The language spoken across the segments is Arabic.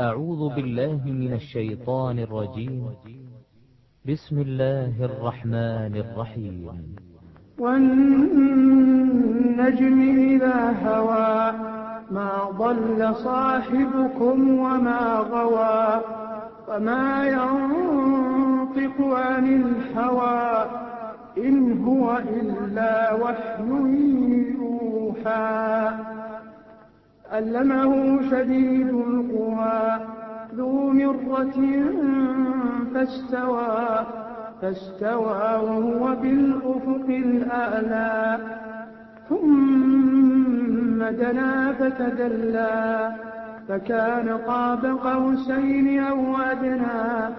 أعوذ بالله من الشيطان الرجيم. بسم الله الرحمن الرحيم. والنجم إذا هوى ما ضل صاحبكم وما غوى وما ينطق عن الهوى إن هو إلا وحي يوحى. علمه شديد القوى ذو مرة فاستوى فاستوى وهو بالأفق الأعلى. ثم دنا فتدلى فكان قاب قوسين أو أدنى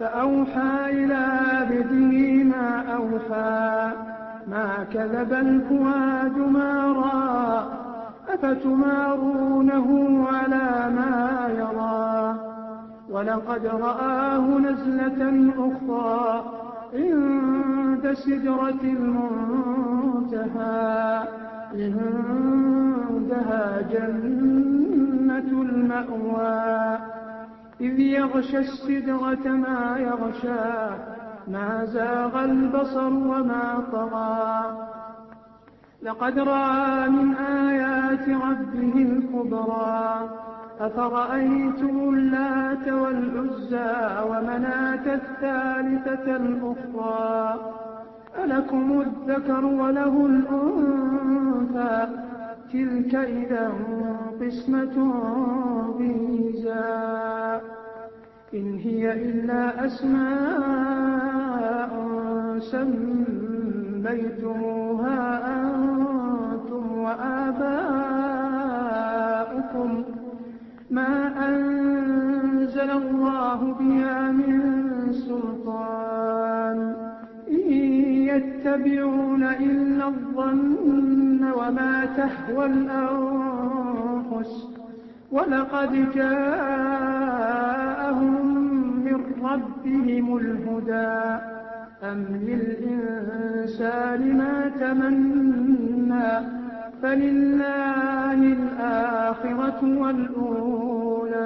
فأوحى إلى عبده ما أوحى. ما كذب الفؤاد أفتمارونه على ما يرى. ولقد رآه نزلة أخرى عند سدرة المنتهى. عندها جنة المأوى. إذ يغشى السدرة ما يغشى. ما زاغ البصر وما طغى. لقد رأى من آيات ربه الكبرى. أفرأيتم اللات والعزى ومناة الثالثة الأخرى؟ ألكم الذكر وله الأنثى. تلك إذا قسمة ضيزى إن هي إلا أسماء سميتموها أنتم وآباؤكم ما أنزل الله بها من سلطان إن يتبعون إلا الظن وما تهوى الأنفس ولقد جاءهم من ربهم الهدى أم للإنسان ما تمنى فلله الآخرة والأولى.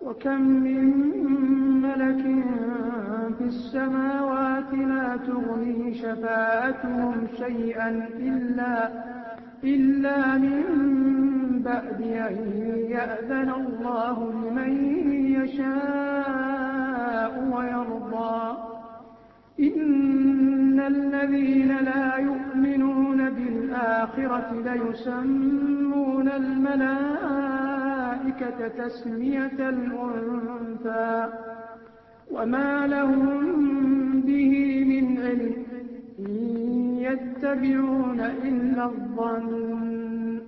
وكم من ملك في السماوات لا تغني شفاعتهم شيئا إلا, إلا من بعد أن يأذن الله لمن يشاء ويرضى. إن الذين لا يؤمنون بالآخرة ليسمون الملائكة تسمية الأنثى وما لهم به من علم يتبعون إلا الظن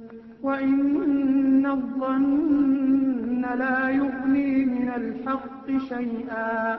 وإن الظن لا يغني من الحق شيئا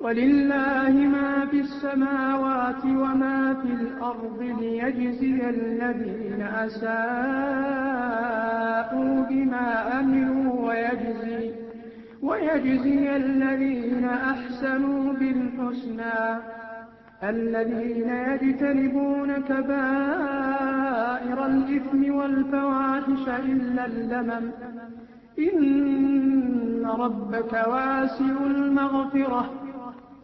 ولله ما في السماوات وما في الأرض ليجزي الذين أساءوا بما أملوا ويجزي, ويجزي الذين أحسنوا بالحسنى الذين يجتنبون كبائر الإثم والفواحش إلا اللمم إن ربك واسع المغفرة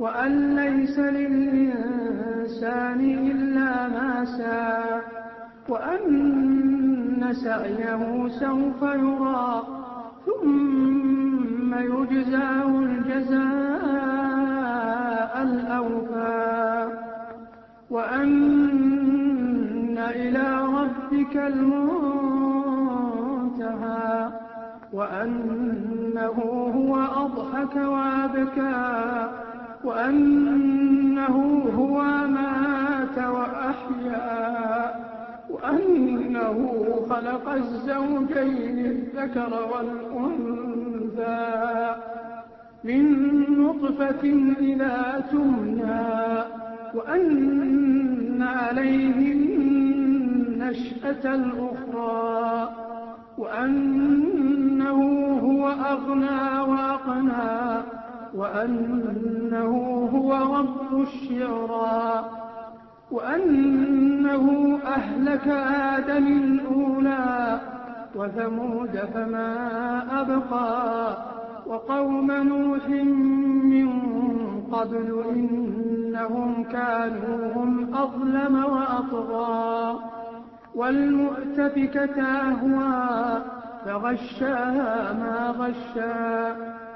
وأن ليس للإنسان إلا ما سعى وأن سعيه سوف يرى ثم يجزاه الجزاء الأوفى. وأن إلى ربك المنتهى وأنه هو أضحك وأبكى. وأنه هو مات وأحيا وأنه خلق الزوجين الذكر والأنثى من نطفة إذا تمنى وأن عليه النشأة الأخرى وأنه هو أغنى وأقنى. وأنه هو رب الشعرى وأنه أهلك آدم الأولى وثمود فما أبقى وقوم نوح من قبل إنهم كانوا هم أظلم وأطغى والمؤتفكة أهوى فغشاها ما غشا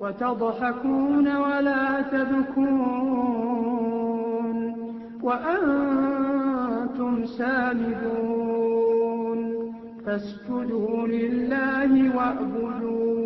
وتضحكون ولا تبكون وأنتم سامدون فاسجدوا لله واعبدون